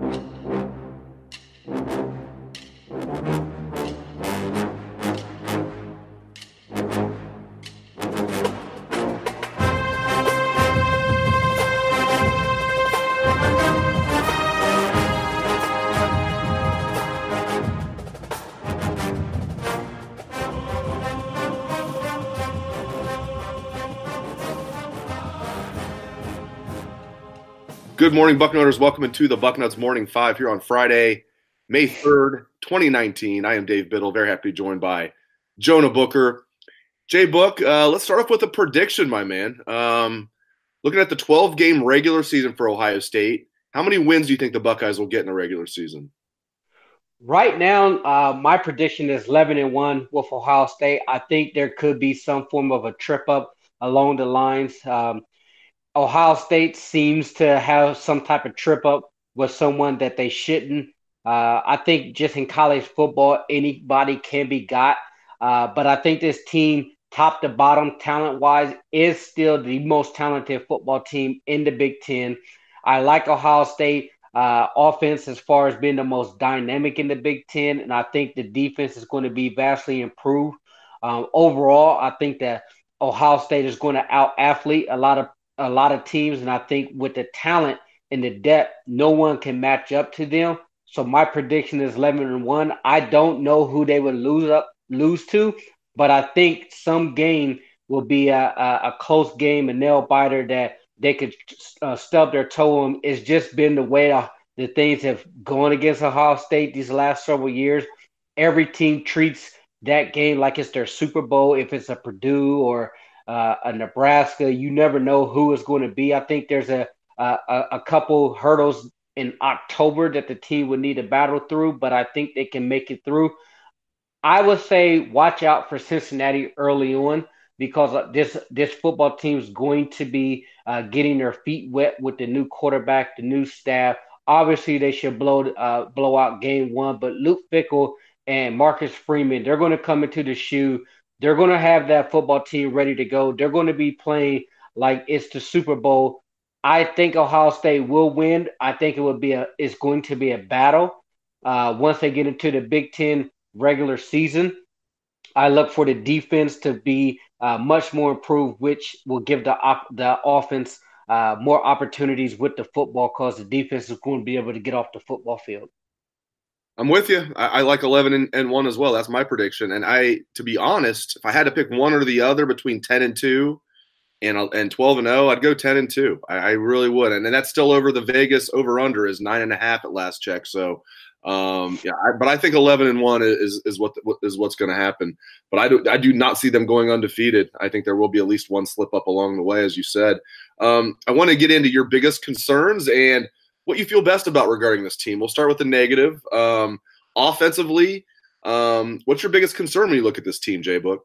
you Good morning, Bucknutters. Welcome into the Bucknuts Morning Five here on Friday, May 3rd, 2019. I am Dave Biddle. Very happy to be joined by Jonah Booker. JBook, uh, let's start off with a prediction, my man. Um, looking at the 12 game regular season for Ohio State, how many wins do you think the Buckeyes will get in a regular season? Right now, uh, my prediction is 11 and 1 with Ohio State. I think there could be some form of a trip up along the lines. Um, Ohio State seems to have some type of trip up with someone that they shouldn't. Uh, I think just in college football, anybody can be got. Uh, but I think this team, top to bottom, talent wise, is still the most talented football team in the Big Ten. I like Ohio State uh, offense as far as being the most dynamic in the Big Ten, and I think the defense is going to be vastly improved. Um, overall, I think that Ohio State is going to out athlete a lot of a lot of teams, and I think with the talent and the depth, no one can match up to them. So my prediction is eleven and one. I don't know who they would lose up lose to, but I think some game will be a, a, a close game, a nail biter that they could uh, stub their toe on. It's just been the way the, the things have gone against Ohio State these last several years. Every team treats that game like it's their Super Bowl. If it's a Purdue or uh, a Nebraska. You never know who is going to be. I think there's a, a a couple hurdles in October that the team would need to battle through, but I think they can make it through. I would say watch out for Cincinnati early on because this this football team is going to be uh, getting their feet wet with the new quarterback, the new staff. Obviously, they should blow uh, blow out game one, but Luke Fickell and Marcus Freeman, they're going to come into the shoe. They're going to have that football team ready to go. They're going to be playing like it's the Super Bowl. I think Ohio State will win. I think it would be a it's going to be a battle uh, once they get into the Big Ten regular season. I look for the defense to be uh, much more improved, which will give the op- the offense uh, more opportunities with the football because the defense is going to be able to get off the football field. I'm with you. I, I like 11 and, and, one as well. That's my prediction. And I, to be honest, if I had to pick one or the other between 10 and two and and 12 and 0, I'd go 10 and two. I, I really would. And, and that's still over the Vegas over under is nine and a half at last check. So, um, yeah, I, but I think 11 and one is is what is what's going to happen. But I do I do not see them going undefeated. I think there will be at least one slip up along the way, as you said. Um, I want to get into your biggest concerns and what you feel best about regarding this team. We'll start with the negative. Um, offensively, um, what's your biggest concern when you look at this team, JBook?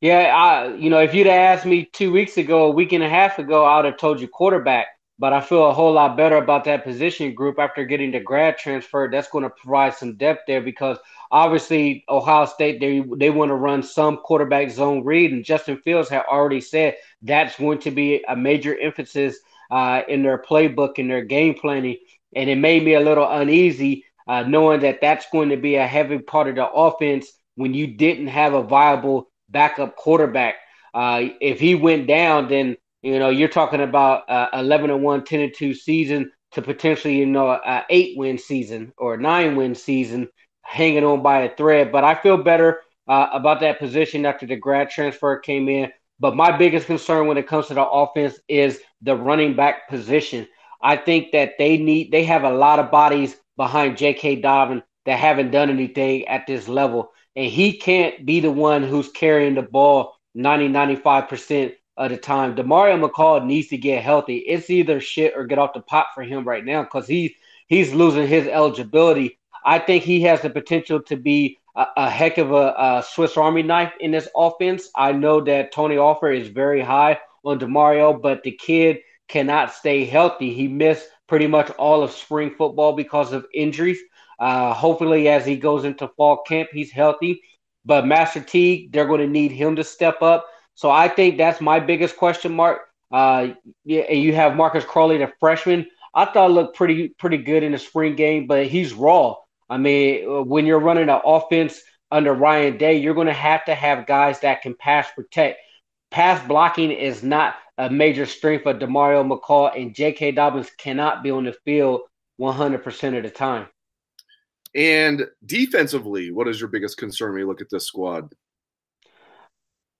Yeah, I, you know, if you'd asked me two weeks ago, a week and a half ago, I would have told you quarterback. But I feel a whole lot better about that position group after getting the grad transfer. That's going to provide some depth there because obviously Ohio State they they want to run some quarterback zone read, and Justin Fields had already said that's going to be a major emphasis uh, in their playbook and their game planning. And it made me a little uneasy uh, knowing that that's going to be a heavy part of the offense when you didn't have a viable backup quarterback. Uh, if he went down, then you know you're talking about uh, 11 and 1, 10 and 2 season to potentially you know a eight win season or a nine win season hanging on by a thread. But I feel better uh, about that position after the grad transfer came in. But my biggest concern when it comes to the offense is the running back position. I think that they need they have a lot of bodies behind J.K. Dobbin that haven't done anything at this level. And he can't be the one who's carrying the ball 90, 95% of the time. Demario McCall needs to get healthy. It's either shit or get off the pot for him right now because he's he's losing his eligibility. I think he has the potential to be a, heck of a, a, Swiss Army knife in this offense. I know that Tony Alford is very high on Demario, but the kid cannot stay healthy. He missed pretty much all of spring football because of injuries. Uh, hopefully, as he goes into fall camp, he's healthy. But Master Teague, they're going to need him to step up. So I think that's my biggest question mark. Uh, and you have Marcus Crowley, the freshman. I thought looked pretty pretty good in the spring game, but he's raw. I mean, uh, when you're running an offense under Ryan Day, you're going to have to have guys that can pass protect. Pass blocking is not a major strength of Demario McCall, and J.K. Dobbins cannot be on the field 100% of the time. And defensively, what is your biggest concern when you look at this squad?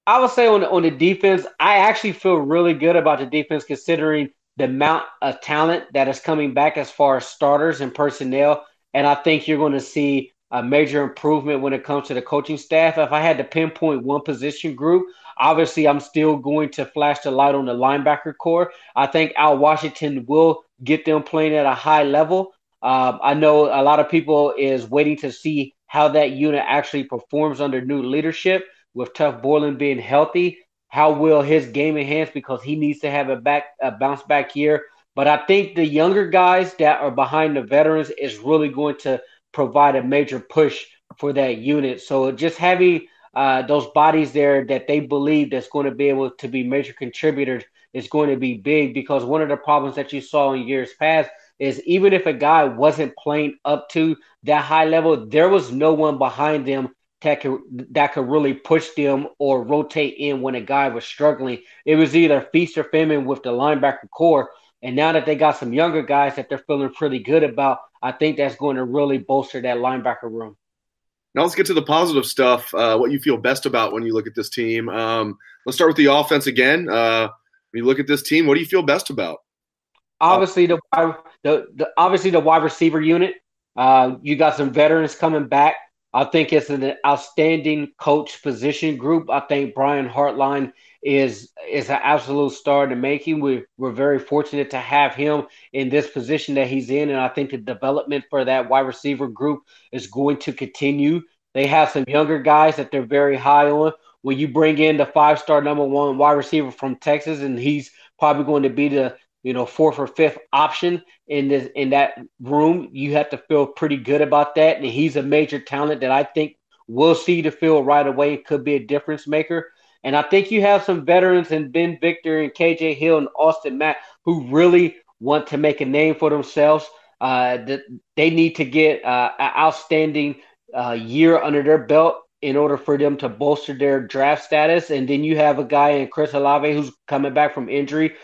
I would say on the, on the defense, I actually feel really good about the defense considering the amount of talent that is coming back as far as starters and personnel. And I think you're going to see a major improvement when it comes to the coaching staff. If I had to pinpoint one position group, obviously I'm still going to flash the light on the linebacker corps. I think Al Washington will get them playing at a high level. Um, I know a lot of people is waiting to see how that unit actually performs under new leadership with Tuf Borland being healthy. How will his game enhance because he needs to have a back a bounce back year. But I think the younger guys that are behind the veterans is really going to provide a major push for that unit. So just having uh, those bodies there that they believe that's going to be able to be major contributors is going to be big because one of the problems that you saw in years past is even if a guy wasn't playing up to that high level, there was no one behind them that could that could really push them or rotate in when a guy was struggling. It was either feast or famine with the linebacker corps. And now that they got some younger guys that they're feeling pretty good about, I think that's going to really bolster that linebacker room. Now let's get to the positive stuff. Uh, what you feel best about when you look at this team. Um, let's start with the offense again. Uh, when you look at this team, what do you feel best about? Obviously, the the, the obviously the wide receiver unit. Uh, you got some veterans coming back. I think it's an outstanding coach position group. I think Brian Hartline is is an absolute star in the making. We we're very fortunate to have him in this position that he's in, and I think the development for that wide receiver group is going to continue. They have some younger guys that they're very high on. When you bring in the five star number one wide receiver from Texas, and he's probably going to be the you know fourth or fifth option in this in that room, you have to feel pretty good about that. And he's a major talent that I think we'll see the field right away. Could be a difference maker. And I think you have some veterans in Ben Victor and KJ Hill and Austin Mack who really want to make a name for themselves. Uh, that they need to get uh, an outstanding uh, year under their belt in order for them to bolster their draft status. And then you have a guy in Chris Olave who's coming back from injury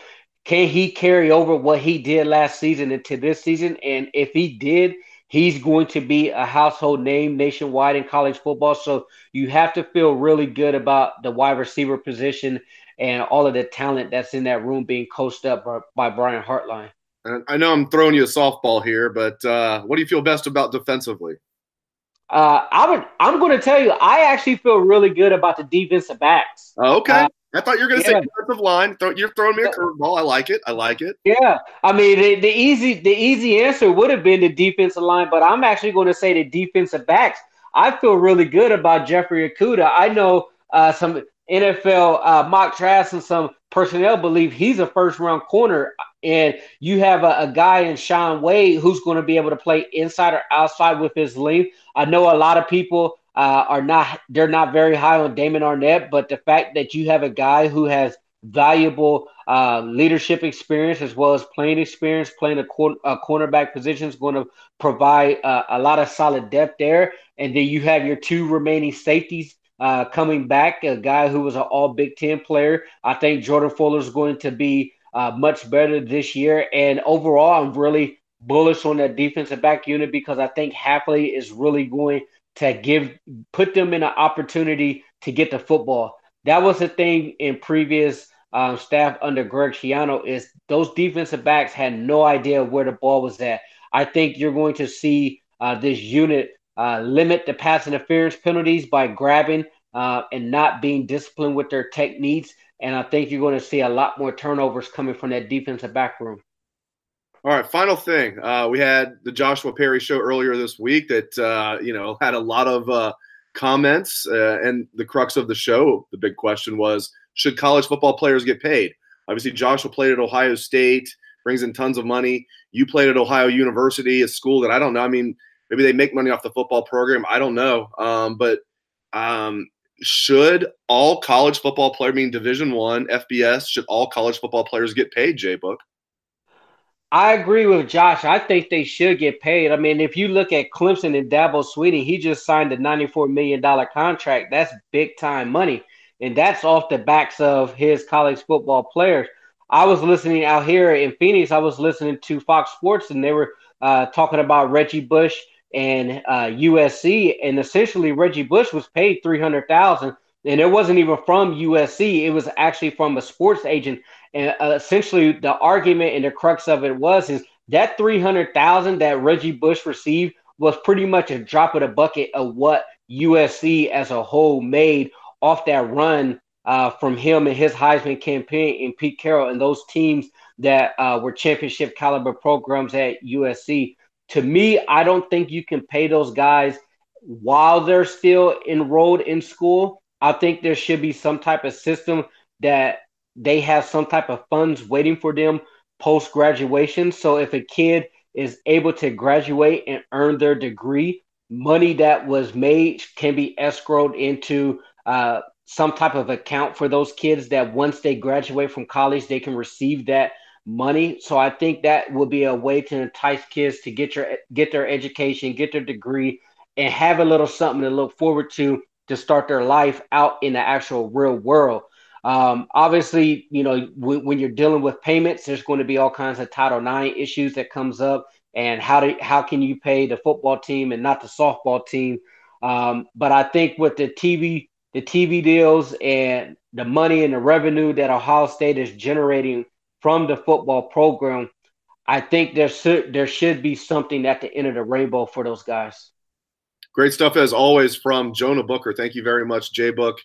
can he carry over what he did last season into this season? And if he did, he's going to be a household name nationwide in college football. So you have to feel really good about the wide receiver position and all of the talent that's in that room being coached up by, by Brian Hartline. I know I'm throwing you a softball here, but uh, what do you feel best about defensively? Uh, I would. I'm going to tell you. I actually feel really good about the defensive backs. Oh, okay. Uh, I thought you were going to yeah. say defensive line. You're throwing me a curveball. I like it. I like it. Yeah, I mean the, the easy the easy answer would have been the defensive line, but I'm actually going to say the defensive backs. I feel really good about Jeffrey Okudah. I know uh, some NFL uh, mock drafts and some personnel believe he's a first round corner, and you have a, a guy in Shaun Wade who's going to be able to play inside or outside with his length. I know a lot of people uh, are not they're not very high on Damon Arnette, but the fact that you have a guy who has valuable uh, leadership experience as well as playing experience, playing a, cor- a cornerback position is going to provide uh, a lot of solid depth there. And then you have your two remaining safeties uh, coming back, a guy who was an All Big Ten player. I think Jordan Fuller is going to be uh, much better this year. And overall, I'm really bullish on that defensive back unit because I think Hafley is really going to give put them in an opportunity to get the football. That was the thing in previous um, staff under Greg Schiano is those defensive backs had no idea where the ball was at. I think you're going to see uh, this unit uh, limit the pass interference penalties by grabbing uh, and not being disciplined with their techniques. And I think you're going to see a lot more turnovers coming from that defensive back room. All right, final thing. Uh, we had the Joshua Perry show earlier this week that uh, you know had a lot of uh, comments, uh, and the crux of the show, the big question was: Should college football players get paid? Obviously, Joshua played at Ohio State, brings in tons of money. You played at Ohio University, a school that I don't know. I mean, maybe they make money off the football program. I don't know, um, but um, should all college football players, I mean Division One, FBS, should all college football players get paid? J Book. I agree with Josh. I think they should get paid. I mean, if you look at Clemson and Dabo Swinney, he just signed a $94 million contract. That's big time money. And that's off the backs of his college football players. I was listening out here in Phoenix, I was listening to Fox Sports, and they were uh, talking about Reggie Bush and uh, USC. And essentially, Reggie Bush was paid 300000 and it wasn't even from USC. It was actually from a sports agent. And uh, essentially, the argument and the crux of it was is that three hundred thousand that Reggie Bush received was pretty much a drop of the bucket of what USC as a whole made off that run uh, from him and his Heisman campaign and Pete Carroll and those teams that uh, were championship caliber programs at USC. To me, I don't think you can pay those guys while they're still enrolled in school I think there should be some type of system that they have some type of funds waiting for them post graduation. So if a kid is able to graduate and earn their degree, money that was made can be escrowed into uh, some type of account for those kids that once they graduate from college, they can receive that money. So I think that would be a way to entice kids to get your get their education, get their degree, and have a little something to look forward to to start their life out in the actual real world. Um, obviously, you know, when, when, you're dealing with payments, there's going to be all kinds of Title IX issues that comes up, and how do how can you pay the football team and not the softball team? Um, but I think with the TV the TV deals and the money and the revenue that Ohio State is generating from the football program, I think there should there should be something at the end of the rainbow for those guys. Great stuff as always from Jonah Booker. Thank you very much, JBook.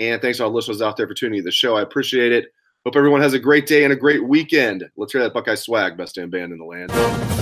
And thanks to all listeners out there for tuning in the show. I appreciate it. Hope everyone has a great day and a great weekend. Let's hear that Buckeye swag, best damn band in the land.